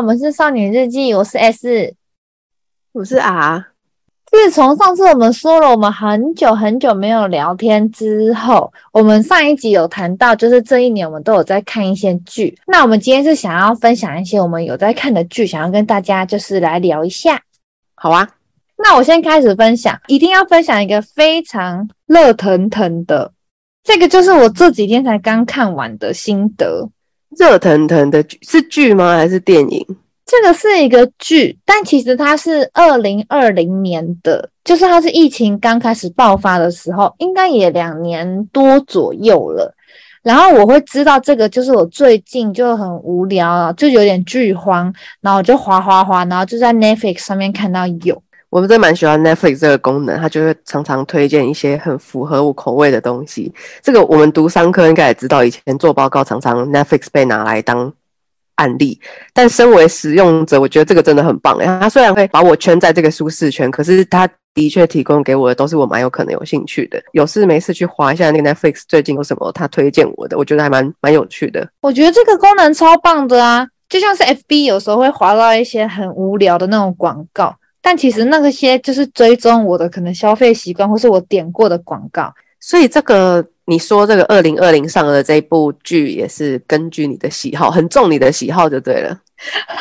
我们是少女日记，我是 S，我是 R。自从上次我们说了我们很久很久没有聊天之后，我们上一集有谈到，就是这一年我们都有在看一些剧。那我们今天是想要分享一些我们有在看的剧，想要跟大家就是来聊一下。好啊，那我先开始分享，一定要分享一个非常热腾腾的，这个就是我这几天才刚看完的心得。热腾腾的剧是剧吗？还是电影？这个是一个剧，但其实它是二零二零年的，就是它是疫情刚开始爆发的时候，应该也两年多左右了。然后我会知道这个，就是我最近就很无聊，就有点剧荒，然后我就滑滑滑，然后就在 Netflix 上面看到有。我们真蛮喜欢 Netflix 这个功能，它就会常常推荐一些很符合我口味的东西。这个我们读商科应该也知道，以前做报告常常 Netflix 被拿来当。案例，但身为使用者，我觉得这个真的很棒。它虽然会把我圈在这个舒适圈，可是它的确提供给我的都是我蛮有可能有兴趣的。有事没事去划一下那个 Netflix 最近有什么他推荐我的，我觉得还蛮蛮有趣的。我觉得这个功能超棒的啊，就像是 FB 有时候会划到一些很无聊的那种广告，但其实那个些就是追踪我的可能消费习惯或是我点过的广告，所以这个。你说这个二零二零上的这部剧也是根据你的喜好，很重你的喜好就对了。哈哈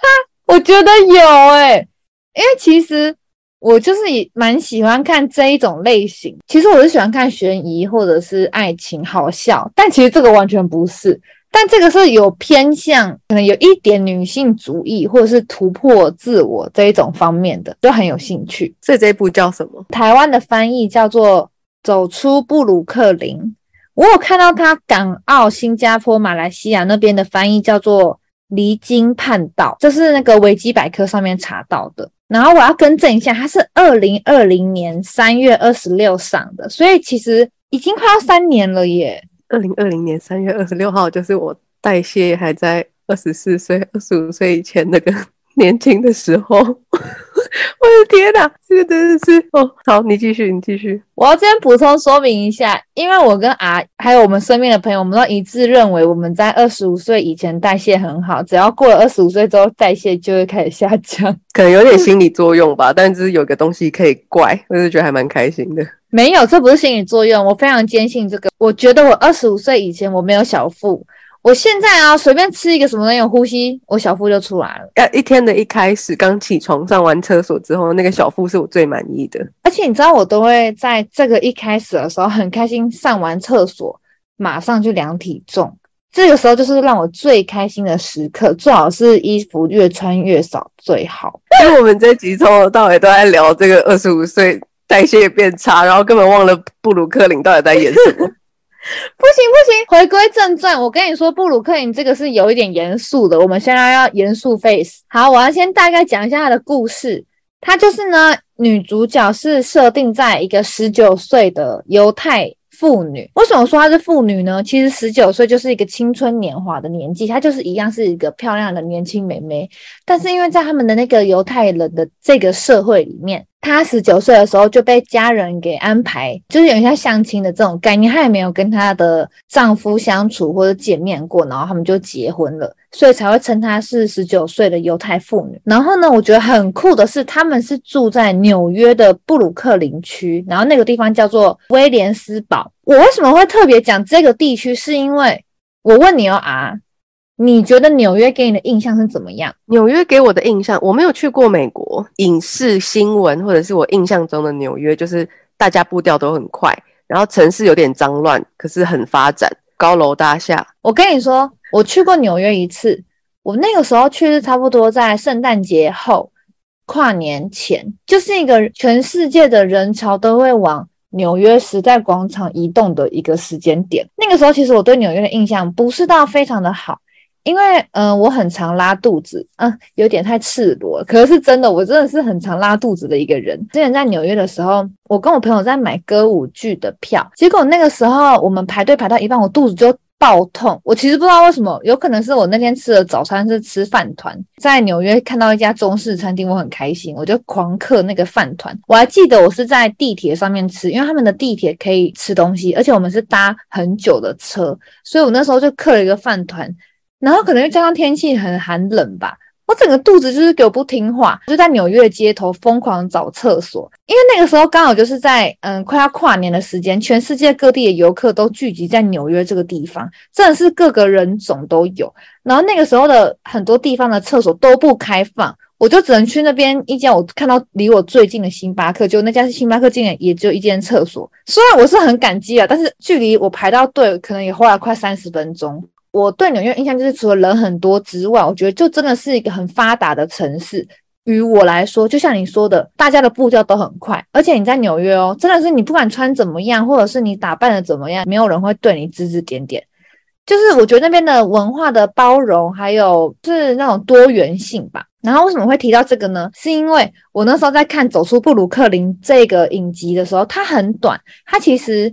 哈，我觉得有诶、欸，因为其实我就是也蛮喜欢看这一种类型。其实我是喜欢看悬疑或者是爱情好笑，但其实这个完全不是。但这个是有偏向，可能有一点女性主义或者是突破自我这一种方面的，就很有兴趣。所以这一部叫什么？台湾的翻译叫做。走出布鲁克林，我有看到它港澳、新加坡、马来西亚那边的翻译叫做离经叛道，这是那个维基百科上面查到的。然后我要更正一下，它是二零二零年三月二十六上的，所以其实已经快要三年了耶。二零二零年三月二十六号就是我代谢还在二十四岁、二十五岁以前那个 年轻的时候。我的天哪，这个真的是哦！好，你继续，你继续。我要这边补充说明一下，因为我跟阿还有我们身边的朋友，我们都一致认为我们在二十五岁以前代谢很好，只要过了二十五岁之后，代谢就会开始下降。可能有点心理作用吧，但是有个东西可以怪，我就觉得还蛮开心的。没有，这不是心理作用，我非常坚信这个。我觉得我二十五岁以前我没有小腹。我现在啊，随便吃一个什么东西，有呼吸，我小腹就出来了。呃，一天的一开始，刚起床上完厕所之后，那个小腹是我最满意的。而且你知道，我都会在这个一开始的时候很开心，上完厕所马上就量体重，这个时候就是让我最开心的时刻。最好是衣服越穿越少最好。因为我们这集从头到尾都在聊这个二十五岁代谢变差，然后根本忘了布鲁克林到底在演什么。不行不行，回归正传。我跟你说，布鲁克林这个是有一点严肃的。我们现在要严肃 face。好，我要先大概讲一下他的故事。他就是呢，女主角是设定在一个十九岁的犹太妇女。为什么说她是妇女呢？其实十九岁就是一个青春年华的年纪，她就是一样是一个漂亮的年轻美眉。但是因为在他们的那个犹太人的这个社会里面。她十九岁的时候就被家人给安排，就是有一些相亲的这种概念。她也没有跟她的丈夫相处或者见面过，然后他们就结婚了，所以才会称她是十九岁的犹太妇女。然后呢，我觉得很酷的是，他们是住在纽约的布鲁克林区，然后那个地方叫做威廉斯堡。我为什么会特别讲这个地区？是因为我问你哦啊。你觉得纽约给你的印象是怎么样？纽约给我的印象，我没有去过美国。影视新闻或者是我印象中的纽约，就是大家步调都很快，然后城市有点脏乱，可是很发展，高楼大厦。我跟你说，我去过纽约一次，我那个时候去是差不多在圣诞节后、跨年前，就是一个全世界的人潮都会往纽约时代广场移动的一个时间点。那个时候，其实我对纽约的印象不是到非常的好。因为嗯、我很常拉肚子，嗯，有点太赤裸，可是真的，我真的是很常拉肚子的一个人。之前在纽约的时候，我跟我朋友在买歌舞剧的票，结果那个时候我们排队排到一半，我肚子就爆痛。我其实不知道为什么，有可能是我那天吃的早餐是吃饭团，在纽约看到一家中式餐厅，我很开心，我就狂嗑那个饭团。我还记得我是在地铁上面吃，因为他们的地铁可以吃东西，而且我们是搭很久的车，所以我那时候就嗑了一个饭团。然后可能又加上天气很寒冷吧，我整个肚子就是给我不听话，就在纽约街头疯狂找厕所，因为那个时候刚好就是在嗯快要跨年的时间，全世界各地的游客都聚集在纽约这个地方，真的是各个人种都有。然后那个时候的很多地方的厕所都不开放，我就只能去那边一间我看到离我最近的星巴克，就那家星巴克，竟然也只有一间厕所。虽然我是很感激啊，但是距离我排到队可能也花了快三十分钟。我对纽约印象就是除了人很多之外，我觉得就真的是一个很发达的城市。于我来说，就像你说的，大家的步调都很快，而且你在纽约哦，真的是你不管穿怎么样，或者是你打扮的怎么样，没有人会对你指指点点。就是我觉得那边的文化的包容，还有是那种多元性吧。然后为什么会提到这个呢？是因为我那时候在看《走出布鲁克林》这个影集的时候，它很短，它其实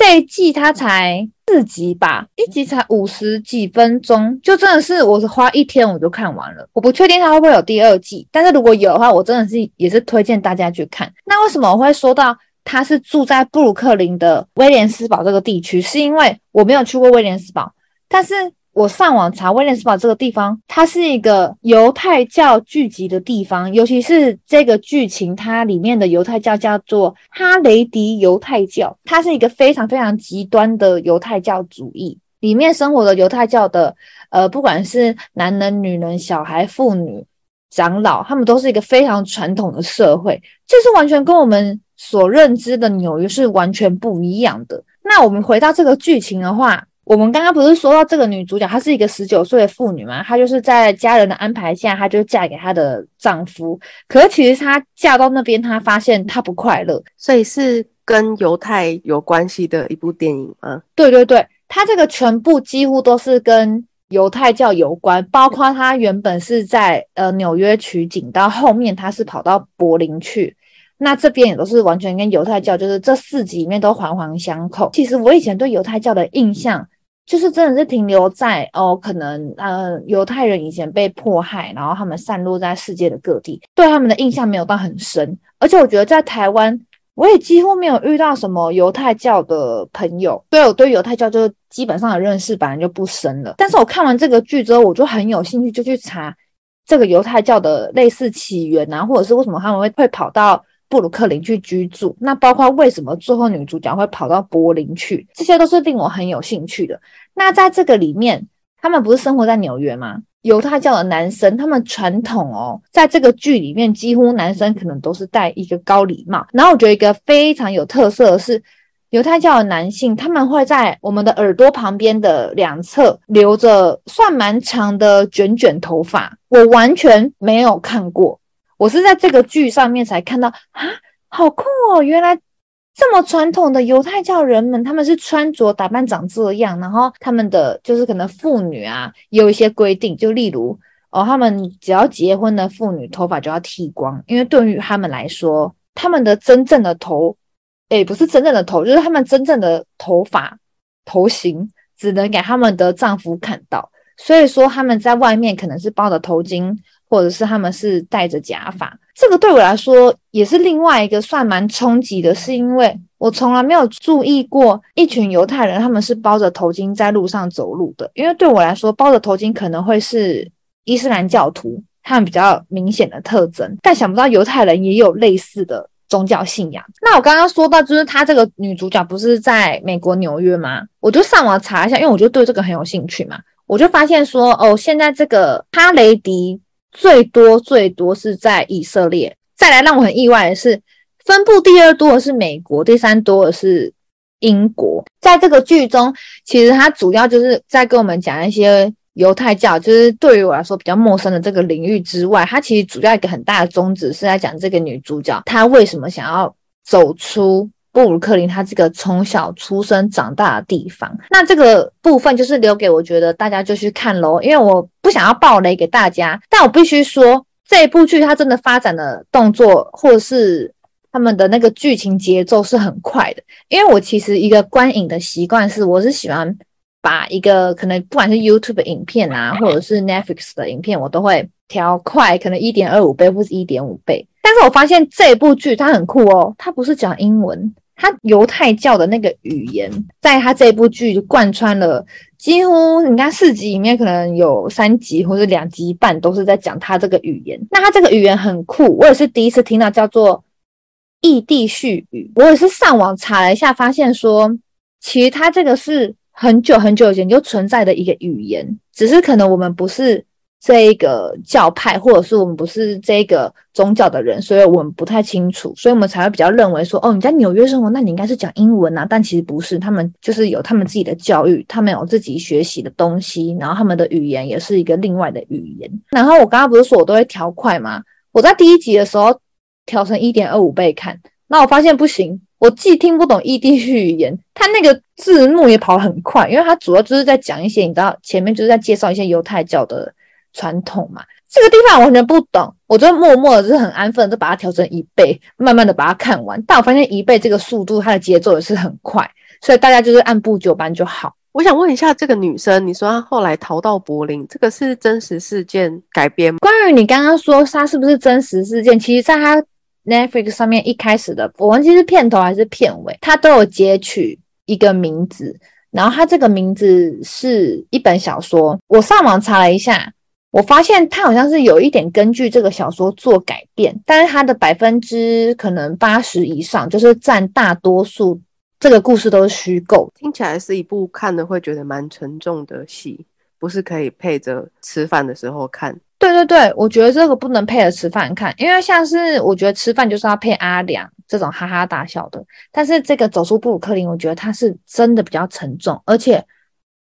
这一季它才。四集吧，一集才五十几分钟，就真的是我是花一天我就看完了。我不确定它会不会有第二季，但是如果有的话，我真的是也是推荐大家去看。那为什么我会说到他是住在布鲁克林的威廉斯堡这个地区？是因为我没有去过威廉斯堡，但是。我上网查威廉斯堡这个地方，它是一个犹太教聚集的地方，尤其是这个剧情，它里面的犹太教叫做哈雷迪犹太教，它是一个非常非常极端的犹太教主义。里面生活的犹太教的，呃，不管是男人、女人、小孩、妇女、长老，他们都是一个非常传统的社会，这是完全跟我们所认知的纽约是完全不一样的。那我们回到这个剧情的话。我们刚刚不是说到这个女主角，她是一个十九岁的妇女嘛？她就是在家人的安排下，她就嫁给她的丈夫。可是其实她嫁到那边，她发现她不快乐，所以是跟犹太有关系的一部电影吗？对对对，她这个全部几乎都是跟犹太教有关，包括她原本是在呃纽约取景，到后面她是跑到柏林去。那这边也都是完全跟犹太教，就是这四集里面都环环相扣。其实我以前对犹太教的印象。就是真的是停留在哦，可能呃犹太人以前被迫害，然后他们散落在世界的各地，对他们的印象没有到很深。而且我觉得在台湾，我也几乎没有遇到什么犹太教的朋友，所以我对犹太教就基本上的认识本来就不深了。但是我看完这个剧之后，我就很有兴趣，就去查这个犹太教的类似起源啊，或者是为什么他们会会跑到。布鲁克林去居住，那包括为什么最后女主角会跑到柏林去，这些都是令我很有兴趣的。那在这个里面，他们不是生活在纽约吗？犹太教的男生，他们传统哦，在这个剧里面，几乎男生可能都是戴一个高礼帽。然后我觉得一个非常有特色的是，犹太教的男性，他们会在我们的耳朵旁边的两侧留着算蛮长的卷卷头发，我完全没有看过。我是在这个剧上面才看到啊，好酷哦！原来这么传统的犹太教人们，他们是穿着打扮长这样，然后他们的就是可能妇女啊，有一些规定，就例如哦，他们只要结婚的妇女头发就要剃光，因为对于他们来说，他们的真正的头，诶，不是真正的头，就是他们真正的头发头型只能给他们的丈夫看到，所以说他们在外面可能是包着头巾。或者是他们是戴着假发，这个对我来说也是另外一个算蛮冲击的，是因为我从来没有注意过一群犹太人他们是包着头巾在路上走路的，因为对我来说包着头巾可能会是伊斯兰教徒他们比较明显的特征，但想不到犹太人也有类似的宗教信仰。那我刚刚说到就是她这个女主角不是在美国纽约吗？我就上网查一下，因为我就对这个很有兴趣嘛，我就发现说哦，现在这个哈雷迪。最多最多是在以色列，再来让我很意外的是，分布第二多的是美国，第三多的是英国。在这个剧中，其实它主要就是在跟我们讲一些犹太教，就是对于我来说比较陌生的这个领域之外，它其实主要一个很大的宗旨是在讲这个女主角她为什么想要走出。布鲁克林，他这个从小出生长大的地方，那这个部分就是留给我觉得大家就去看喽，因为我不想要爆雷给大家，但我必须说这一部剧它真的发展的动作或者是他们的那个剧情节奏是很快的，因为我其实一个观影的习惯是，我是喜欢把一个可能不管是 YouTube 的影片啊，或者是 Netflix 的影片，我都会调快，可能一点二五倍或是一点五倍，但是我发现这部剧它很酷哦，它不是讲英文。他犹太教的那个语言，在他这部剧贯穿了几乎，你看四集里面可能有三集或者两集半都是在讲他这个语言。那他这个语言很酷，我也是第一次听到叫做异地絮语。我也是上网查了一下，发现说其实他这个是很久很久以前就存在的一个语言，只是可能我们不是。这一个教派，或者是我们不是这个宗教的人，所以我们不太清楚，所以我们才会比较认为说，哦，你在纽约生活，那你应该是讲英文啊。但其实不是，他们就是有他们自己的教育，他们有自己学习的东西，然后他们的语言也是一个另外的语言。然后我刚刚不是说我都会调快吗？我在第一集的时候调成一点二五倍看，那我发现不行，我既听不懂异地语言，它那个字幕也跑得很快，因为它主要就是在讲一些，你知道，前面就是在介绍一些犹太教的。传统嘛，这个地方我完全不懂，我就默默的就是很安分，就把它调成一倍，慢慢的把它看完。但我发现一倍这个速度，它的节奏也是很快，所以大家就是按部就班就好。我想问一下，这个女生，你说她后来逃到柏林，这个是真实事件改编吗？关于你刚刚说她是不是真实事件，其实在她 Netflix 上面一开始的，我忘记是片头还是片尾，她都有截取一个名字，然后她这个名字是一本小说，我上网查了一下。我发现他好像是有一点根据这个小说做改变，但是他的百分之可能八十以上，就是占大多数，这个故事都是虚构。听起来是一部看了会觉得蛮沉重的戏，不是可以配着吃饭的时候看。对对对，我觉得这个不能配着吃饭看，因为像是我觉得吃饭就是要配阿良这种哈哈大笑的，但是这个走出布鲁克林，我觉得它是真的比较沉重，而且。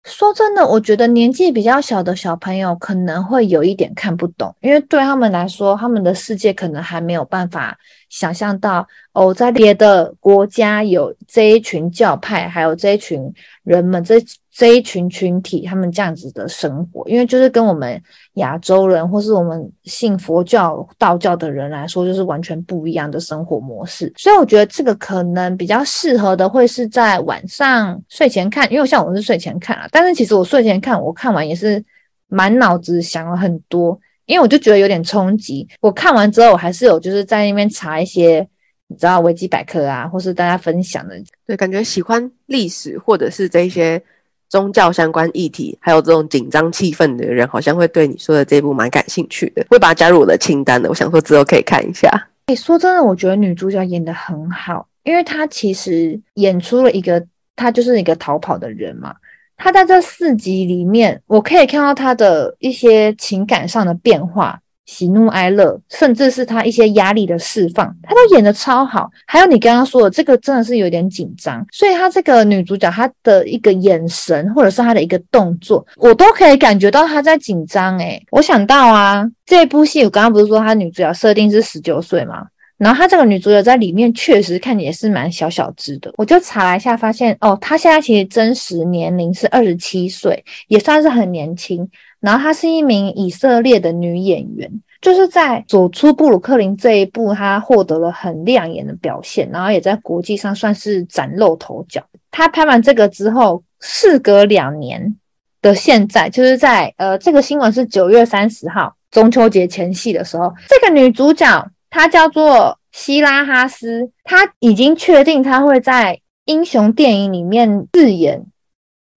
说真的，我觉得年纪比较小的小朋友可能会有一点看不懂，因为对他们来说，他们的世界可能还没有办法想象到哦，在别的国家有这一群教派，还有这一群人们这。这一群群体，他们这样子的生活，因为就是跟我们亚洲人或是我们信佛教、道教的人来说，就是完全不一样的生活模式。所以我觉得这个可能比较适合的会是在晚上睡前看，因为像我是睡前看啊，但是其实我睡前看，我看完也是满脑子想了很多，因为我就觉得有点冲击。我看完之后，我还是有就是在那边查一些，你知道维基百科啊，或是大家分享的，对，感觉喜欢历史或者是这些。宗教相关议题，还有这种紧张气氛的人，好像会对你说的这部蛮感兴趣的，会把它加入我的清单的。我想说之后可以看一下。哎、欸，说真的，我觉得女主角演得很好，因为她其实演出了一个，她就是一个逃跑的人嘛。她在这四集里面，我可以看到她的一些情感上的变化。喜怒哀乐，甚至是他一些压力的释放，他都演得超好。还有你刚刚说的这个，真的是有点紧张，所以他这个女主角她的一个眼神，或者是她的一个动作，我都可以感觉到她在紧张。诶，我想到啊，这部戏我刚刚不是说她女主角设定是十九岁吗？然后她这个女主角在里面确实看也是蛮小小只的。我就查了一下，发现哦，她现在其实真实年龄是二十七岁，也算是很年轻。然后她是一名以色列的女演员，就是在走出布鲁克林这一部，她获得了很亮眼的表现，然后也在国际上算是崭露头角。她拍完这个之后，事隔两年的现在，就是在呃，这个新闻是九月三十号中秋节前夕的时候，这个女主角她叫做希拉哈斯，她已经确定她会在英雄电影里面饰演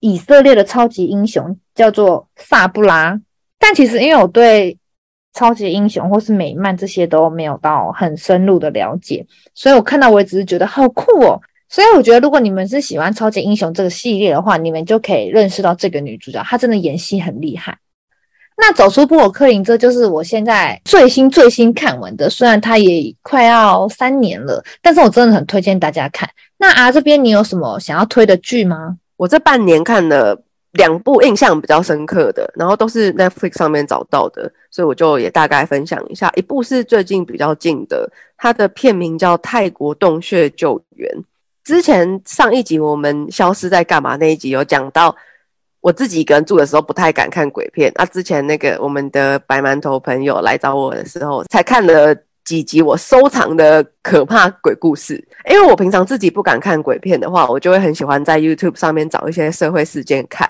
以色列的超级英雄。叫做萨布拉，但其实因为我对超级英雄或是美漫这些都没有到很深入的了解，所以我看到我也只是觉得好酷哦。所以我觉得如果你们是喜欢超级英雄这个系列的话，你们就可以认识到这个女主角，她真的演戏很厉害。那走出布鲁克林，这就是我现在最新最新看完的，虽然它也快要三年了，但是我真的很推荐大家看。那啊，这边你有什么想要推的剧吗？我这半年看了。两部印象比较深刻的，然后都是 Netflix 上面找到的，所以我就也大概分享一下。一部是最近比较近的，它的片名叫《泰国洞穴救援》。之前上一集我们消失在干嘛那一集有讲到，我自己一个人住的时候不太敢看鬼片。啊，之前那个我们的白馒头朋友来找我的时候，才看了几集我收藏的可怕鬼故事。因为我平常自己不敢看鬼片的话，我就会很喜欢在 YouTube 上面找一些社会事件看。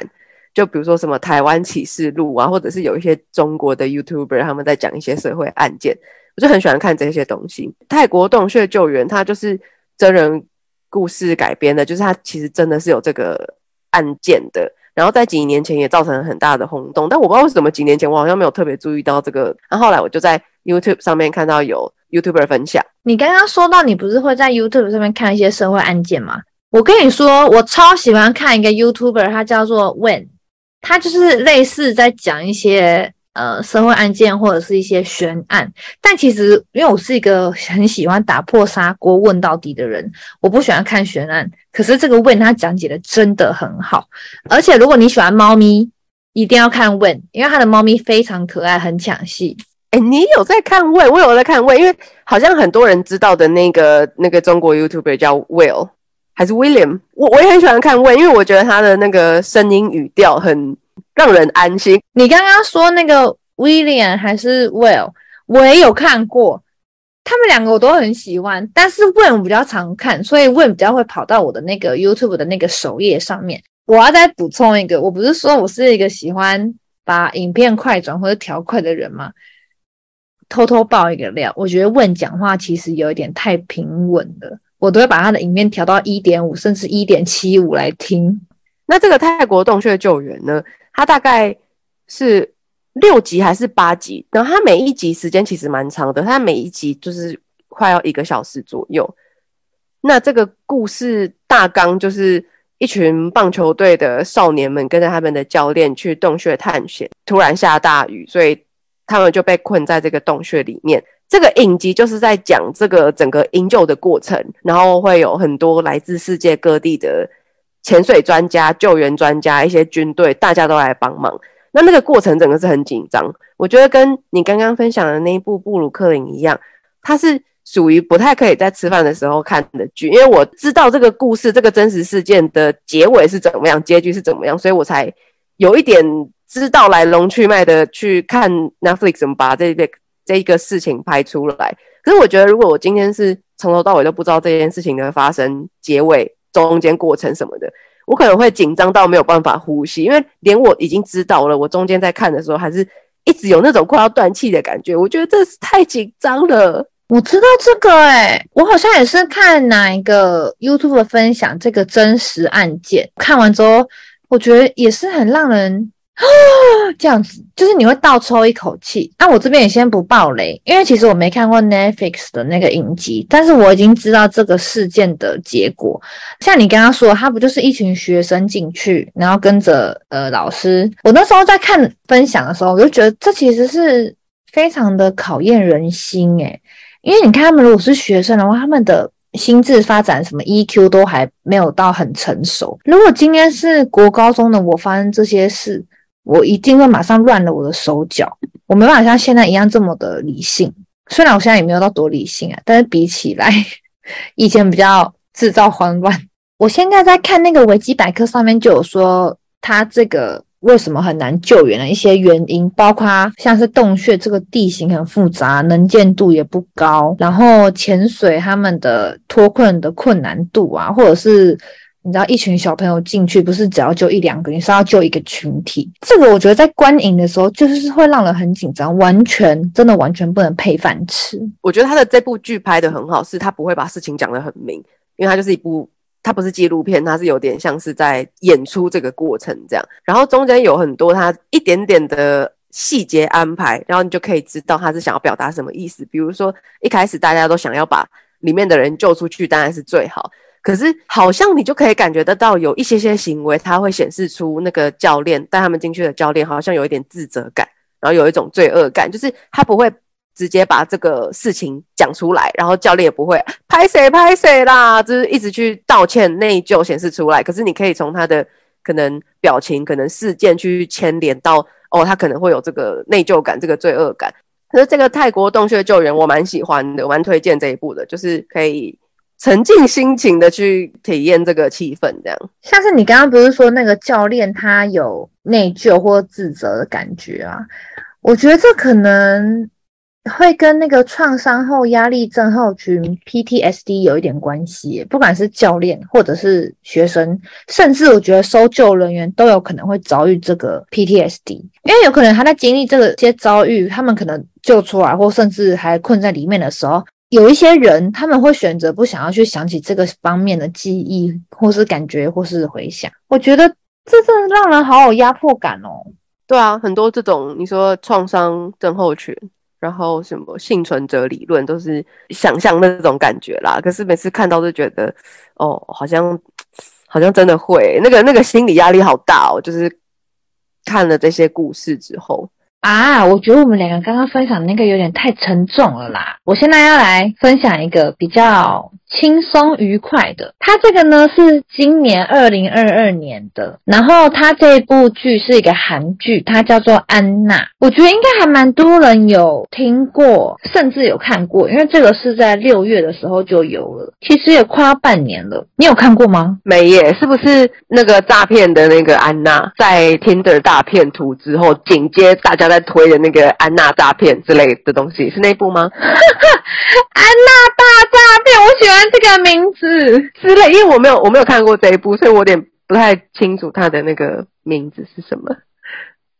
就比如说什么台湾启示录啊，或者是有一些中国的 YouTuber 他们在讲一些社会案件，我就很喜欢看这些东西。泰国洞穴救援它就是真人故事改编的，就是它其实真的是有这个案件的。然后在几年前也造成了很大的轰动，但我不知道为什么几年前我好像没有特别注意到这个。然后来我就在 YouTube 上面看到有 YouTuber 分享。你刚刚说到你不是会在 YouTube 上面看一些社会案件吗？我跟你说，我超喜欢看一个 YouTuber，他叫做 When，他就是类似在讲一些。呃，社会案件或者是一些悬案，但其实因为我是一个很喜欢打破砂锅问到底的人，我不喜欢看悬案。可是这个 When 他讲解的真的很好，而且如果你喜欢猫咪，一定要看 When，因为他的猫咪非常可爱，很抢戏。哎，你有在看 When？我有在看 When，因为好像很多人知道的那个那个中国 YouTuber 叫 Will 还是 William，我我也很喜欢看 When，因为我觉得他的那个声音语调很。让人安心。你刚刚说那个 William 还是 Will，我也有看过，他们两个我都很喜欢，但是 Will 我比较常看，所以 Will 比较会跑到我的那个 YouTube 的那个首页上面。我要再补充一个，我不是说我是一个喜欢把影片快转或者调快的人吗？偷偷爆一个料，我觉得问讲话其实有一点太平稳了，我都会把他的影片调到一点五甚至一点七五来听。那这个泰国洞穴救援呢？它大概是六集还是八集？然后它每一集时间其实蛮长的，它每一集就是快要一个小时左右。那这个故事大纲就是一群棒球队的少年们跟着他们的教练去洞穴探险，突然下大雨，所以他们就被困在这个洞穴里面。这个影集就是在讲这个整个营救的过程，然后会有很多来自世界各地的。潜水专家、救援专家、一些军队，大家都来帮忙。那那个过程整个是很紧张。我觉得跟你刚刚分享的那一部《布鲁克林》一样，它是属于不太可以在吃饭的时候看的剧，因为我知道这个故事、这个真实事件的结尾是怎么样，结局是怎么样，所以我才有一点知道来龙去脉的去看 Netflix 怎么把这个这一个事情拍出来。可是我觉得，如果我今天是从头到尾都不知道这件事情的发生结尾。中间过程什么的，我可能会紧张到没有办法呼吸，因为连我已经知道了，我中间在看的时候，还是一直有那种快要断气的感觉。我觉得这是太紧张了。我知道这个、欸，我好像也是看哪一个 YouTube 分享这个真实案件，看完之后，我觉得也是很让人。啊，这样子就是你会倒抽一口气。那、我这边也先不爆雷，因为其实我没看过 Netflix 的那个影集，但是我已经知道这个事件的结果。像你刚刚说，他不就是一群学生进去，然后跟着呃老师。我那时候在看分享的时候，我就觉得这其实是非常的考验人心诶，因为你看他们如果是学生的话，他们的。心智发展什么 EQ 都还没有到很成熟。如果今天是国高中的我发生这些事，我一定会马上乱了我的手脚，我没办法像现在一样这么的理性。虽然我现在也没有到多理性啊，但是比起来，以前比较制造慌乱。我现在在看那个维基百科上面就有说，它这个为什么很难救援的一些原因，包括像是洞穴这个地形很复杂，能见度也不高，然后潜水他们的脱困的困难度啊，或者是。你知道一群小朋友进去，不是只要救一两个，你是要救一个群体。这个我觉得在观影的时候，就是会让人很紧张，完全真的完全不能配饭吃。我觉得他的这部剧拍得很好，是他不会把事情讲得很明，因为他就是一部，他不是纪录片，他是有点像是在演出这个过程这样。然后中间有很多他一点点的细节安排，然后你就可以知道他是想要表达什么意思。比如说一开始大家都想要把里面的人救出去，当然是最好。可是好像你就可以感觉得到有一些些行为，它会显示出那个教练带他们进去的教练好像有一点自责感，然后有一种罪恶感，就是他不会直接把这个事情讲出来，然后教练也不会拍谁拍谁啦，就是一直去道歉内疚显示出来。可是你可以从他的可能表情、可能事件去牵连到哦，他可能会有这个内疚感、这个罪恶感。可是这个泰国洞穴救援我蛮喜欢的，蛮推荐这一部的，就是可以。沉浸心情的去体验这个气氛，这样像是你刚刚不是说那个教练他有内疚或自责的感觉啊？我觉得这可能会跟那个创伤后压力症候群 PTSD 有一点关系，不管是教练或者是学生，甚至我觉得搜救人员都有可能会遭遇这个 PTSD，因为有可能他在经历这个些遭遇，他们可能救出来或甚至还困在里面的时候。有一些人他们会选择不想要去想起这个方面的记忆，或是感觉，或是回想。我觉得这真的让人好有压迫感哦。对啊，很多这种你说创伤症候群，然后什么幸存者理论，都是想象那种感觉啦。可是每次看到都觉得，哦，好像 好像真的会那个那个心理压力好大哦，就是看了这些故事之后。啊，我觉得我们两个刚刚分享那个有点太沉重了啦。我现在要来分享一个比较轻松愉快的。它这个呢是今年二零二二年的，然后它这部剧是一个韩剧，它叫做《安娜》。我觉得应该还蛮多人有听过，甚至有看过，因为这个是在六月的时候就有了，其实也快要半年了。你有看过吗？没耶，是不是那个诈骗的那个安娜在 Tinder 大骗图之后，紧接大家在推的那个安娜诈骗之类的东西，是那部吗？安娜大诈骗，我喜欢这个名字之类，因为我没有我没有看过这一部，所以我有点不太清楚它的那个名字是什么。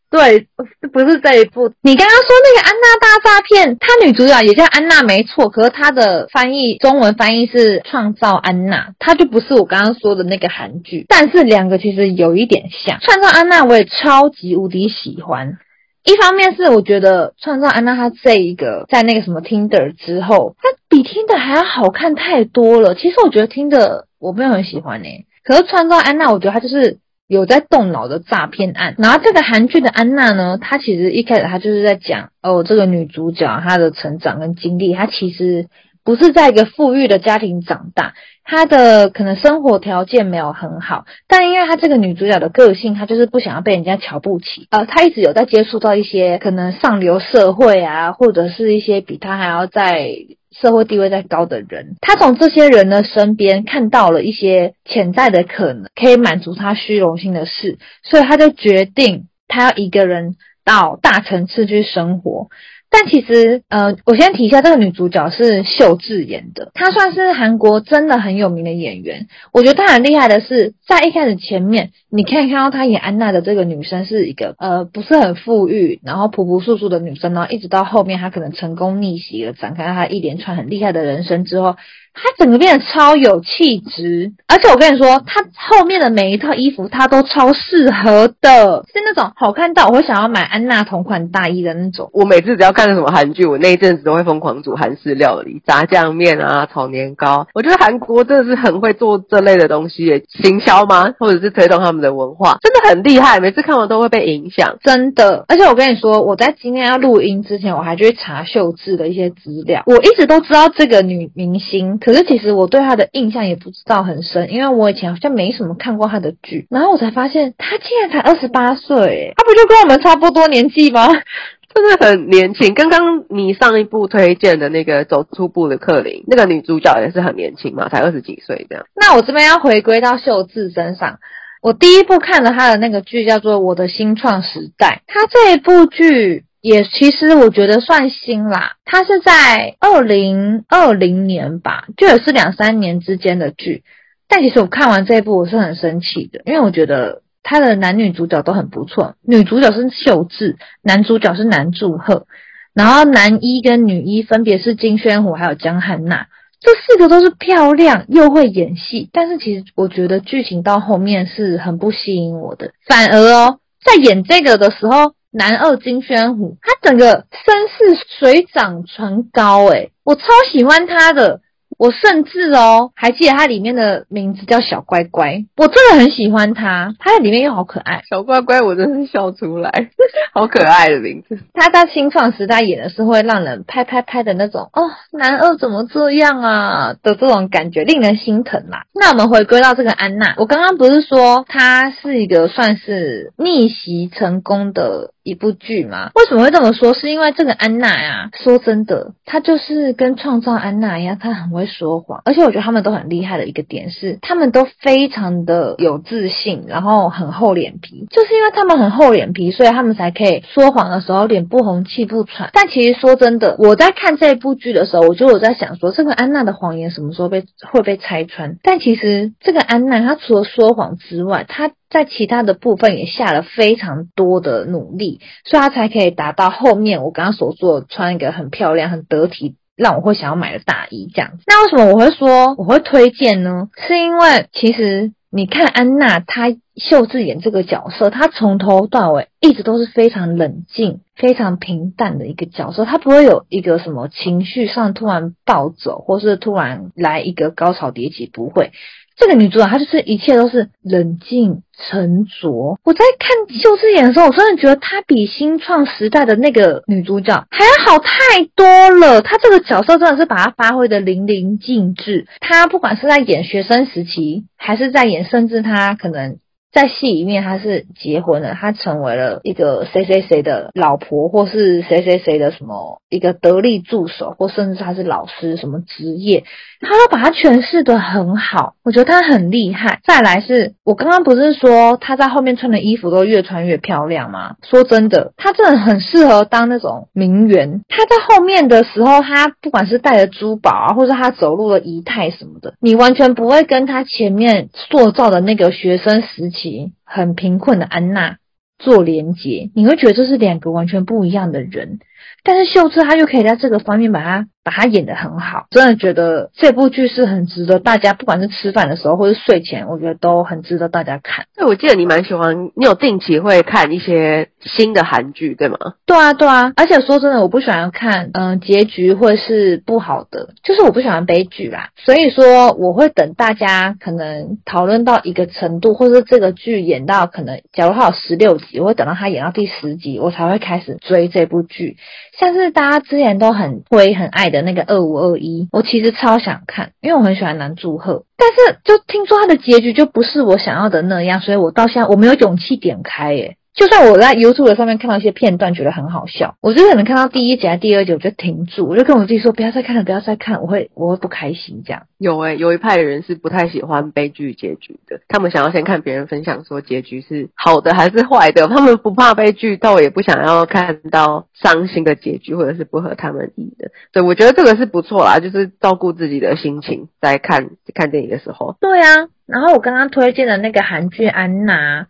对，不是这一部。你刚刚说那个安娜大诈骗，她女主角也叫安娜，没错。可是她的翻译中文翻译是创造安娜，她就不是我刚刚说的那个韩剧。但是两个其实有一点像。创造安娜我也超级无敌喜欢。一方面是我觉得创造安娜她这一个在那个什么 Tinder 之后，她比 Tinder 还要好看太多了。其实我觉得 Tinder 我没有很喜欢诶、可是创造安娜我觉得她就是有在动脑的诈骗案。然后这个韩剧的安娜呢，她其实一开始她就是在讲哦，这个女主角她的成长跟经历，她其实不是在一个富裕的家庭长大。她的可能生活条件没有很好，但因为她这个女主角的个性，她就是不想要被人家瞧不起。呃，她一直有在接触到一些可能上流社会啊，或者是一些比她还要在社会地位再高的人。她从这些人的身边看到了一些潜在的可能，可以满足她虚荣心的事，所以她就决定她要一个人到大城市去生活。但其实，呃，我先提一下，这个女主角是秀智演的，她算是韩国真的很有名的演员。我觉得她很厉害的是，在一开始前面，你可以看到她演安娜的这个女生是一个，呃，不是很富裕，然后朴朴素素的女生，然后一直到后面她可能成功逆袭了，展开她一连串很厉害的人生之后。她整个变得超有气质，而且我跟你说，她后面的每一套衣服她都超适合的，是那种好看到我会想要买安娜同款大衣的那种。我每次只要看什么韩剧，我那一阵子都会疯狂煮韩式料理，炸酱面啊，炒年糕。我觉得韩国真的是很会做这类的东西耶，行销吗？或者是推动他们的文化，真的很厉害。每次看完都会被影响，真的。而且我跟你说，我在今天要录音之前，我还去查秀智的一些资料。我一直都知道这个女明星。可是其实我对他的印象也不知道很深，因为我以前好像没什么看过他的剧，然后我才发现他竟然才二十八岁，他不就跟我们差不多年纪吗？真的很年轻。刚刚你上一部推荐的那个《走出布鲁克林》，那个女主角也是很年轻嘛，才二十几岁这样。那我这边要回归到秀智身上，我第一部看了她的那个剧叫做《我的新创时代》，她这一部剧。也其实我觉得算新啦，它是在二零二零年吧，就也是两三年之间的剧。但其实我看完这一部，我是很生气的，因为我觉得他的男女主角都很不错，女主角是秀智，男主角是南柱赫，然后男一跟女一分别是金宣虎还有姜汉娜，这四个都是漂亮又会演戏，但是其实我觉得剧情到后面是很不吸引我的，反而哦，在演这个的时候。男二金宣虎，他整个身世水涨船高，诶，我超喜欢他的。我甚至哦，还记得他里面的名字叫小乖乖，我真的很喜欢他，他在里面又好可爱。小乖乖，我真是笑出来，好可爱的名字。他在新创时代演的是会让人拍拍拍的那种哦，男二怎么这样啊的这种感觉，令人心疼啦。那我们回归到这个安娜，我刚刚不是说她是一个算是逆袭成功的一部剧吗？为什么会这么说？是因为这个安娜呀，说真的，她就是跟创造安娜一样，她很会。说谎，而且我觉得他们都很厉害的一个点是，他们都非常的有自信，然后很厚脸皮。就是因为他们很厚脸皮，所以他们才可以说谎的时候脸不红气不喘。但其实说真的，我在看这部剧的时候，我就有在想说，这个安娜的谎言什么时候被会被拆穿？但其实这个安娜，她除了说谎之外，她在其他的部分也下了非常多的努力，所以她才可以达到后面我刚刚所说穿一个很漂亮、很得体。让我会想要买的大衣这样子。那为什么我会说我会推荐呢？是因为其实你看安娜她秀智演这个角色，她从头到尾一直都是非常冷静、非常平淡的一个角色，她不会有一个什么情绪上突然暴走，或是突然来一个高潮迭起，不会。这个女主角她就是一切都是冷静沉着。我在看秀智演的时候，我真的觉得她比新创时代的那个女主角还要好太多了。她这个角色真的是把她发挥的淋漓尽致。她不管是在演学生时期，还是在演，甚至她可能。在戏里面，他是结婚了，他成为了一个谁谁谁的老婆，或是谁谁谁的什么一个得力助手，或甚至他是老师什么职业，他都把他诠释的很好，我觉得他很厉害。再来是我刚刚不是说他在后面穿的衣服都越穿越漂亮吗？说真的，他真的很适合当那种名媛。他在后面的时候，他不管是戴着珠宝啊，或者他走路的仪态什么的，你完全不会跟他前面塑造的那个学生时期。很贫困的安娜做连结，你会觉得这是两个完全不一样的人，但是秀智她又可以在这个方面把它。把它演得很好，真的觉得这部剧是很值得大家，不管是吃饭的时候或是睡前，我觉得都很值得大家看。对，我记得你蛮喜欢，你有定期会看一些新的韩剧，对吗？对啊，对啊。而且说真的，我不喜欢看，嗯、呃，结局或是不好的，就是我不喜欢悲剧啦。所以说，我会等大家可能讨论到一个程度，或者是这个剧演到可能，假如它有十六集，我会等到它演到第十集，我才会开始追这部剧。像是大家之前都很会很爱的那个二五二一，我其实超想看，因为我很喜欢南柱赫，但是就听说他的结局就不是我想要的那样，所以我到现在我没有勇气点开耶。就算我在 YouTube 上面看到一些片段，觉得很好笑，我就可能看到第一集、还第二集，我就停住，我就跟我自己说不要再看了，不要再看，我会我会不开心这样。有诶、欸，有一派的人是不太喜欢悲剧结局的，他们想要先看别人分享说结局是好的还是坏的，他们不怕悲剧，但我也不想要看到伤心的结局或者是不合他们意的。对，我觉得这个是不错啦，就是照顾自己的心情，在看看电影的时候。对啊，然后我刚刚推荐的那个韩剧《安娜》。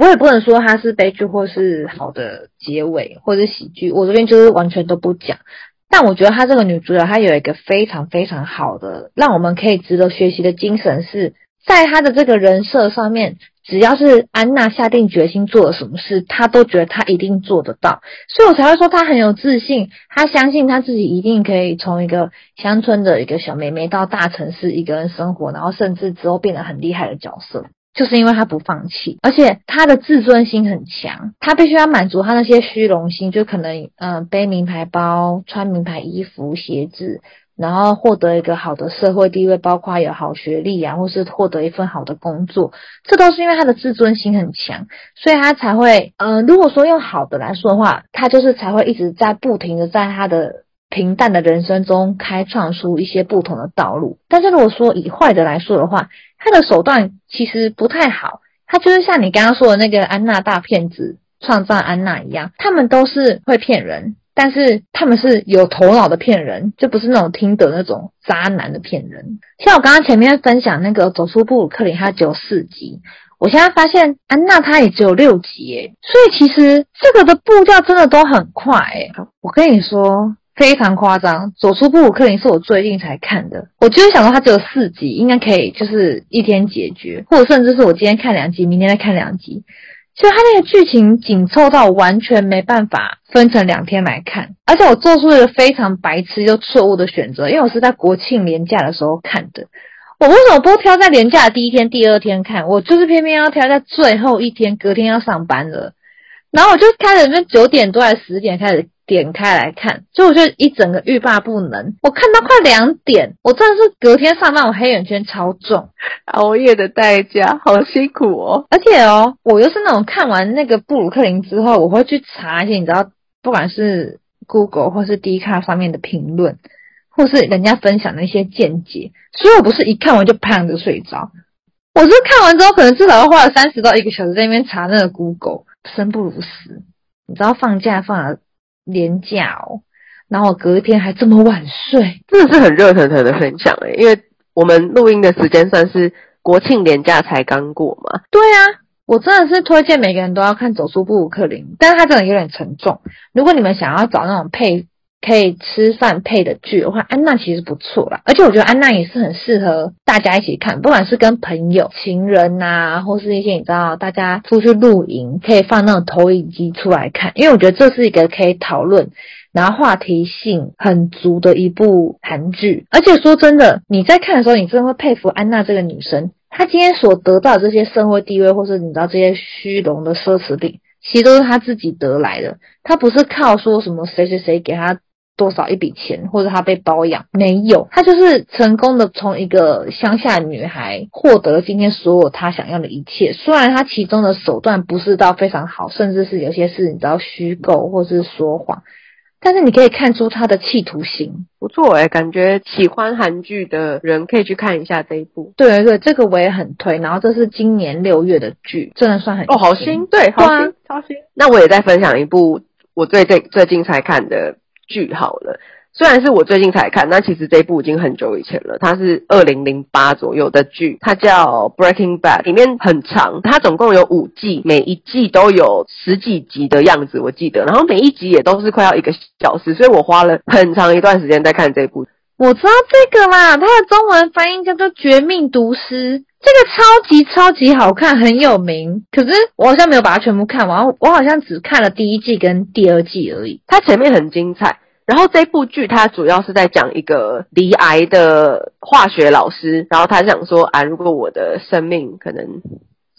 我也不能说它是悲剧或是好的结尾或者喜剧，我这边就是完全都不讲。但我觉得她这个女主角她有一个非常非常好的，让我们可以值得学习的精神是，在她的这个人设上面，只要是安娜下定决心做了什么事，她都觉得她一定做得到，所以我才会说她很有自信，她相信她自己一定可以从一个乡村的一个小妹妹到大城市一个人生活，然后甚至之后变得很厉害的角色。就是因为他不放弃，而且他的自尊心很强，他必须要满足他那些虚荣心，就可能嗯、背名牌包、穿名牌衣服、鞋子，然后获得一个好的社会地位，包括有好学历啊，或是获得一份好的工作，这都是因为他的自尊心很强，所以他才会嗯、如果说用好的来说的话，他就是才会一直在不停的在他的平淡的人生中开创出一些不同的道路。但是如果说以坏的来说的话，他的手段其实不太好，他就是像你刚刚说的那个安娜大骗子创造安娜一样，他们都是会骗人，但是他们是有头脑的骗人，就不是那种听得那种渣男的骗人。像我刚刚前面分享那个走出布鲁克林，它只有四集，我现在发现安娜她也只有六集耶，所以其实这个的步调真的都很快哎，我跟你说。非常夸张，走出布鲁克林是我最近才看的。我就是想说，它只有四集，应该可以就是一天解决，或者甚至是我今天看两集，明天再看两集。其实它那个剧情紧凑到完全没办法分成两天来看，而且我做出了一个非常白痴又错误的选择，因为我是在国庆连假的时候看的。我为什么不挑在连假第一天、第二天看？我就是偏偏要挑在最后一天，隔天要上班了。然后我就开始那九点多还是十点开始。点开来看，所以我就一整个欲罢不能。我看到快两点，我真的是隔天上班，我黑眼圈超重，熬夜的代价好辛苦哦。而且哦，我又是那种看完那个布鲁克林之后，我会去查一些你知道，不管是 Google 或是 Dcard 上面的评论，或是人家分享的一些见解，所以我不是一看完就啪就睡着，我是看完之后可能至少要花了三十到一个小时在那边查那个 Google，生不如死。你知道放假放了。连假哦，然后隔一天还这么晚睡，真的是很热腾腾的分享诶，因为我们录音的时间算是国庆连假才刚过嘛。对啊，我真的是推荐每个人都要看《走出布鲁克林》，但是它真的有点沉重。如果你们想要找那种配可以吃饭配的剧的话，安娜其实不错啦。而且我觉得安娜也是很适合大家一起看，不管是跟朋友、情人呐、啊，或是一些你知道大家出去露营，可以放那种投影机出来看。因为我觉得这是一个可以讨论，然后话题性很足的一部韩剧。而且说真的，你在看的时候，你真的会佩服安娜这个女生，她今天所得到的这些社会地位，或是你知道这些虚荣的奢侈品，其实都是她自己得来的。她不是靠说什么谁谁谁给她。多少一笔钱，或者他被包养？没有，他就是成功的从一个乡下女孩获得了今天所有他想要的一切。虽然他其中的手段不是到非常好，甚至是有些事你知道虚构或是说谎，但是你可以看出他的企图心不错诶，感觉喜欢韩剧的人可以去看一下这一部。对对对，这个我也很推。然后这是今年六月的剧，真的算很哦，好新，对，好新，啊、超新。那我也再分享一部我最最最近才看的。剧好了，虽然是我最近才看，但其实这部已经很久以前了。它是二零零八左右的剧，它叫《Breaking Bad》，里面很长，它总共有五季，每一季都有十几集的样子，我记得。然后每一集也都是快要一个小时，所以我花了很长一段时间在看这部。我知道这个啦，它的中文翻译叫做《绝命毒师》，这个超级超级好看，很有名。可是我好像没有把它全部看完，我好像只看了第一季跟第二季而已。它前面很精彩。然后这部剧它主要是在讲一个罹癌的化学老师，然后他想说啊，如果我的生命可能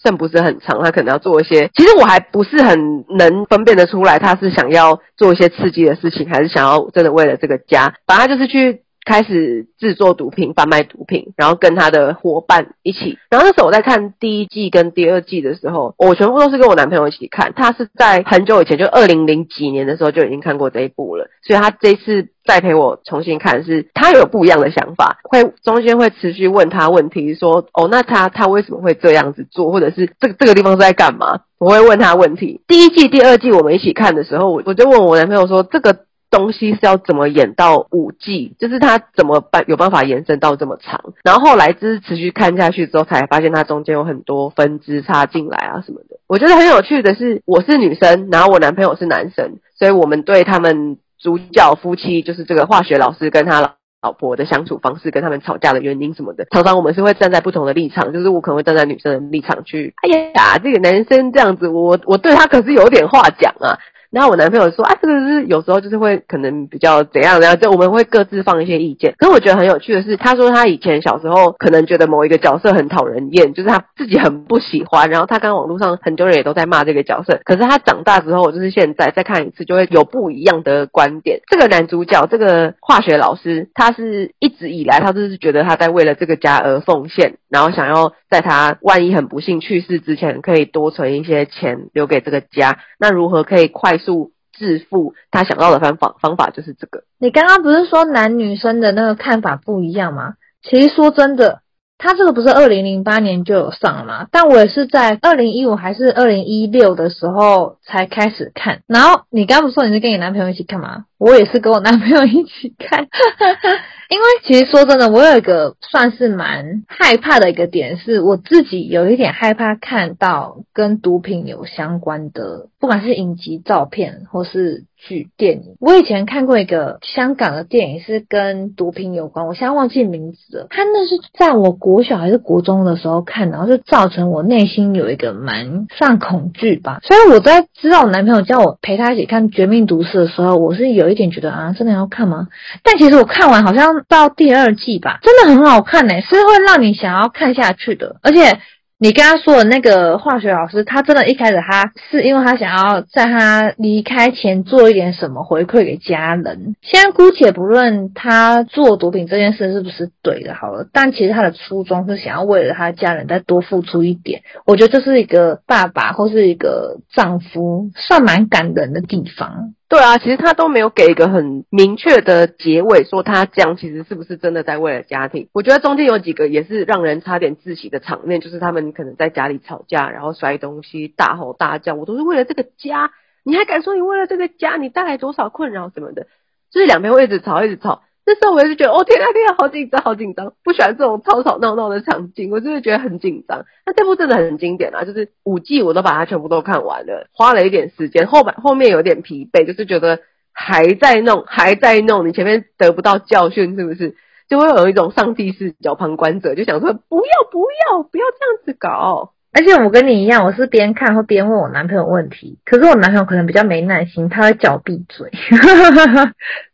剩不是很长，他可能要做一些，其实我还不是很能分辨得出来，他是想要做一些刺激的事情，还是想要真的为了这个家，反正他就是去。开始制作毒品，贩卖毒品，然后跟他的伙伴一起。然后那时候我在看第一季跟第二季的时候，我全部都是跟我男朋友一起看。他是在很久以前，就二零零几年的时候就已经看过这一部了，所以他这次再陪我重新看，是他有不一样的想法，会中间会持续问他问题，说哦，那他他为什么会这样子做，或者是这个这个地方是在干嘛？我会问他问题。第一季、第二季我们一起看的时候，我我就问我男朋友说这个。东西是要怎么演到五季？就是他怎么办有办法延伸到这么长？然后后来就是持续看下去之后，才发现它中间有很多分支插进来啊什么的。我觉得很有趣的是，我是女生，然后我男朋友是男生，所以我们对他们主角夫妻，就是这个化学老师跟他老老婆的相处方式，跟他们吵架的原因什么的，常常我们是会站在不同的立场，就是我可能会站在女生的立场去，哎呀，这个男生这样子，我我对他可是有点话讲啊。然后我男朋友说啊，这个是有时候就是会可能比较怎样怎样，就我们会各自放一些意见。可是我觉得很有趣的是，他说他以前小时候可能觉得某一个角色很讨人厌，就是他自己很不喜欢。然后他跟网络上很多人也都在骂这个角色。可是他长大之后，就是现在再看一次，就会有不一样的观点。这个男主角，这个化学老师，他是一直以来他就是觉得他在为了这个家而奉献，然后想要在他万一很不幸去世之前，可以多存一些钱留给这个家。那如何可以快速致富？他想到的方法方法就是这个。你刚刚不是说男女生的那个看法不一样吗？其实说真的，他这个不是二零零八年就有上了吗？但我也是在二零一五还是二零一六的时候才开始看。然后你刚刚不是说你是跟你男朋友一起看吗？我也是跟我男朋友一起看。因为其实说真的，我有一个算是蛮害怕的一个点，是我自己有一点害怕看到跟毒品有相关的，不管是影集照片或是剧电影。我以前看过一个香港的电影，是跟毒品有关，我现在忘记名字了。他那是在我国小还是国中的时候看，然后就造成我内心有一个蛮算恐惧吧。所以我在知道我男朋友叫我陪他一起看《绝命毒师》的时候，我是有一点觉得啊，真的要看吗？但其实我看完好像。到第二季吧，真的很好看呢，是会让你想要看下去的，而且。你跟他说的那个化学老师，他真的一开始他是因为他想要在他离开前做一点什么回馈给家人。先姑且不论他做毒品这件事是不是对的，好了，但其实他的初衷是想要为了他家人再多付出一点。我觉得这是一个爸爸或是一个丈夫算蛮感人的地方。对啊，其实他都没有给一个很明确的结尾，说他这样其实是不是真的在为了家庭？我觉得中间有几个也是让人差点窒息的场面，就是他们。可能在家里吵架，然后摔东西，大吼大叫。我都是为了这个家，你还敢说你为了这个家，你带来多少困扰什么的？就是两边会一直吵，一直吵。那时候我就觉得，哦天啊天啊，好紧张，好紧张，不喜欢这种吵吵闹闹的场景，我真的觉得很紧张。那这部真的很经典啊，就是五季我都把它全部都看完了，花了一点时间，后半后面有点疲惫，就是觉得还在弄，还在弄，你前面得不到教训，是不是？就会有一种上帝视角旁观者，就想说不要不要不要这样子搞。而且我跟你一样，我是边看会边问我男朋友问题。可是我男朋友可能比较没耐心，他会叫我闭嘴。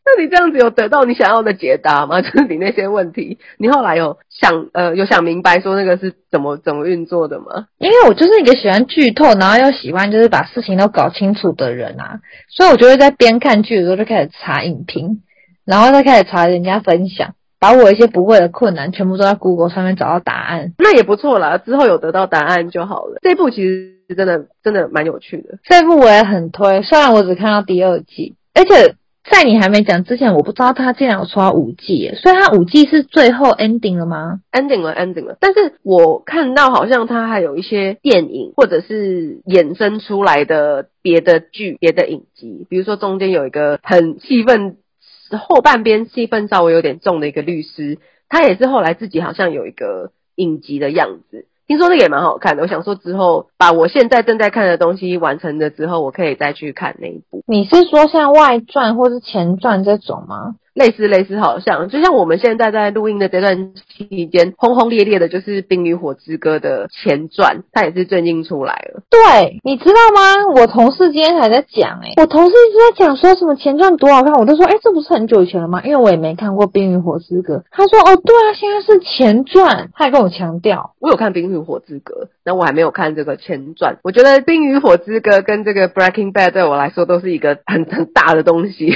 那你这样子有得到你想要的解答吗？就是你那些问题，你后来有想呃有想明白说那个是怎么怎么运作的吗？因为我就是一个喜欢剧透，然后又喜欢就是把事情都搞清楚的人啊，所以我就会在边看剧的时候就开始查影评，然后再开始查人家分享。把我一些不会的困难全部都在 Google 上面找到答案，那也不错啦。之后有得到答案就好了。这一部其实真的真的蛮有趣的，这一部我也很推。虽然我只看到第二季，而且在你还没讲之前，我不知道他竟然有出到五季耶。所以他五季是最后 ending 了吗？ending 了，ending 了。但是我看到好像他还有一些电影或者是衍生出来的别的剧、别的影集，比如说中间有一个很气愤。后半边气氛稍微有点重的一个律师，他也是后来自己好像有一个影集的样子，听说这个也蛮好看的。我想说之后把我现在正在看的东西完成了之后，我可以再去看那一部。你是说像外传或是前传这种吗？类似类似，好像就像我们现在在录音的这段期间，轰轰烈烈的就是《冰与火之歌》的前传，它也是最近出来了。对，你知道吗？我同事今天还在讲，哎，我同事一直在讲说什么前传多好看，我都说，哎，这不是很久以前了吗？因为我也没看过《冰与火之歌》。他说，哦，对啊，现在是前传。他还跟我强调，我有看《冰与火之歌》，那我还没有看这个前传。我觉得《冰与火之歌》跟这个《Breaking Bad》对我来说都是一个很很大的东西。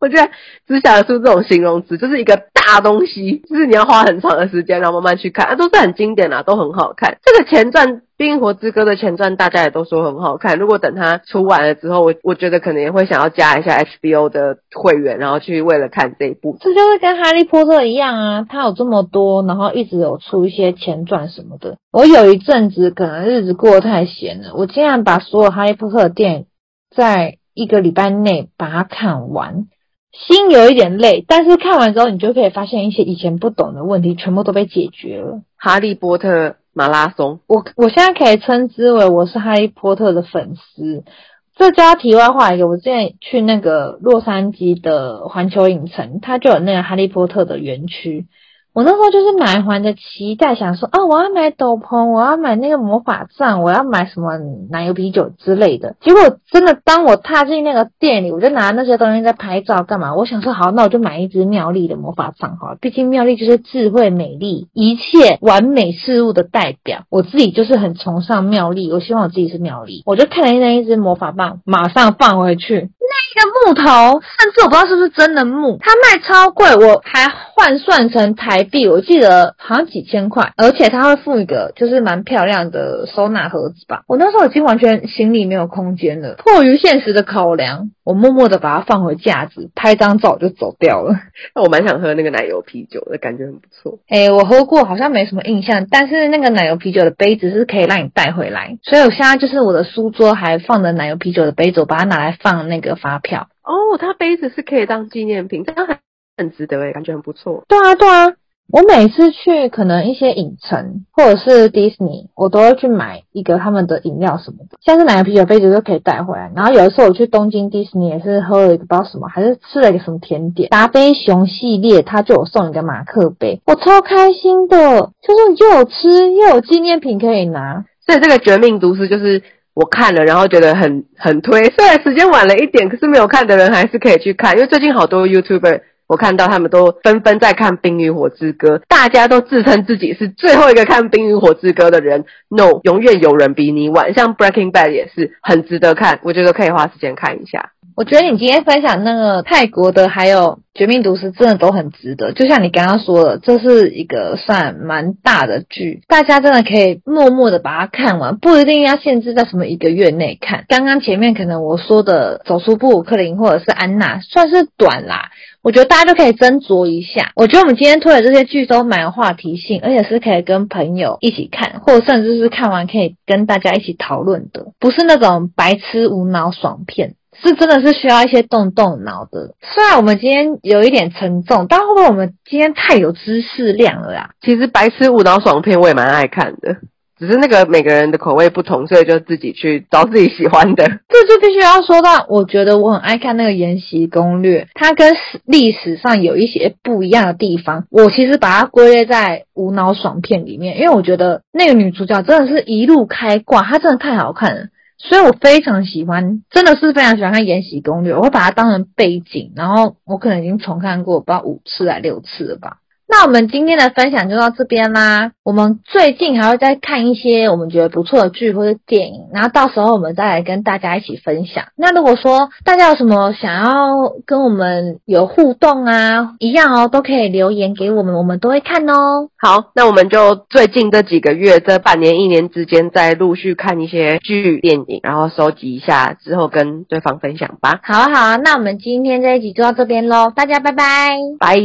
我觉得只想得出这种形容词，就是一个大东西，就是你要花很长的时间，然后慢慢去看，啊，都是很经典啊，都很好看。这个前传《冰与火之歌》的前传，大家也都说很好看。如果等它出完了之后，我我觉得可能也会想要加一下 HBO 的会员，然后去为了看这一部。这就是跟哈利波特一样啊，它有这么多，然后一直有出一些前传什么的。我有一阵子可能日子过得太闲了，我竟然把所有哈利波特的电影在一个礼拜内把它看完。心有一点累，但是看完之后，你就可以发现一些以前不懂的问题，全部都被解决了。哈利波特马拉松，我我现在可以称之为我是哈利波特的粉丝。这家题外话一个，我之前去那个洛杉矶的环球影城，它就有那个哈利波特的园区。我那时候就是满怀着期待，想说啊，我要买斗篷，我要买那个魔法杖，我要买什么奶油啤酒之类的。结果真的，当我踏进那个店里，我就拿那些东西在拍照干嘛？我想说，好，那我就买一支妙丽的魔法杖好了，毕竟妙丽就是智慧、美丽、一切完美事物的代表。我自己就是很崇尚妙丽，我希望我自己是妙丽。我就看了那一支魔法棒，马上放回去。那个木头，甚至我不知道是不是真的木，它卖超贵，我还换算成台币，我记得好像几千块，而且它会附一个就是蛮漂亮的收纳盒子吧。我那时候已经完全行李没有空间了，迫于现实的考量，我默默的把它放回架子，拍张照就走掉了。那我蛮想喝那个奶油啤酒的，感觉很不错。诶，我喝过，好像没什么印象，但是那个奶油啤酒的杯子是可以让你带回来，所以我现在就是我的书桌还放着奶油啤酒的杯子，我把它拿来放那个发票。哦，它杯子是可以当纪念品，这样很很值得诶，感觉很不错。对啊，对啊，我每次去可能一些影城或者是迪士尼，我都会去买一个他们的饮料什么的，像是奶油啤酒杯子就可以带回来。然后有一次我去东京迪士尼也是喝了一个不知道什么，还是吃了一个什么甜点，达菲熊系列它就有送一个马克杯，我超开心的，就是又有吃又有纪念品可以拿。所以这个绝命毒师就是。我看了，然后觉得很很推。虽然时间晚了一点，可是没有看的人还是可以去看，因为最近好多 YouTuber 我看到他们都纷纷在看《冰与火之歌》，大家都自称自己是最后一个看《冰与火之歌》的人。No，永远有人比你晚。像 Breaking Bad 也是很值得看，我觉得可以花时间看一下。我觉得你今天分享那个泰国的，还有《绝命毒师》，真的都很值得。就像你刚刚说的，这是一个算蛮大的剧，大家真的可以默默的把它看完，不一定要限制在什么一个月内看。刚刚前面可能我说的《走出布鲁克林》或者是《安娜》，算是短啦。我觉得大家就可以斟酌一下。我觉得我们今天推的这些剧都蛮有话题性，而且是可以跟朋友一起看，或者甚至是看完可以跟大家一起讨论的，不是那种白痴无脑爽片。是真的是需要一些动动脑的。虽然我们今天有一点沉重，但会不会我们今天太有知识量了呀？其实白痴无脑爽片我也蛮爱看的。只是那个每个人的口味不同，所以就自己去找自己喜欢的。这就必须要说到，我觉得我很爱看那个《延禧攻略》，它跟历史上有一些不一样的地方。我其实把它归类在无脑爽片里面，因为我觉得那个女主角真的是一路开挂，她真的太好看了，所以我非常喜欢，真的是非常喜欢看《延禧攻略》，我会把它当成背景，然后我可能已经重看过不知道五次还六次了吧。那我们今天的分享就到这边啦。我们最近还会再看一些我们觉得不错的剧或者电影，然后到时候我们再来跟大家一起分享。那如果说大家有什么想要跟我们有互动啊，一样哦，都可以留言给我们，我们都会看哦。好，那我们就最近这几个月，这半年一年之间，再陆续看一些剧、电影，然后收集一下之后跟对方分享吧。好啊，好啊，那我们今天这一集就到这边喽，大家拜拜，拜。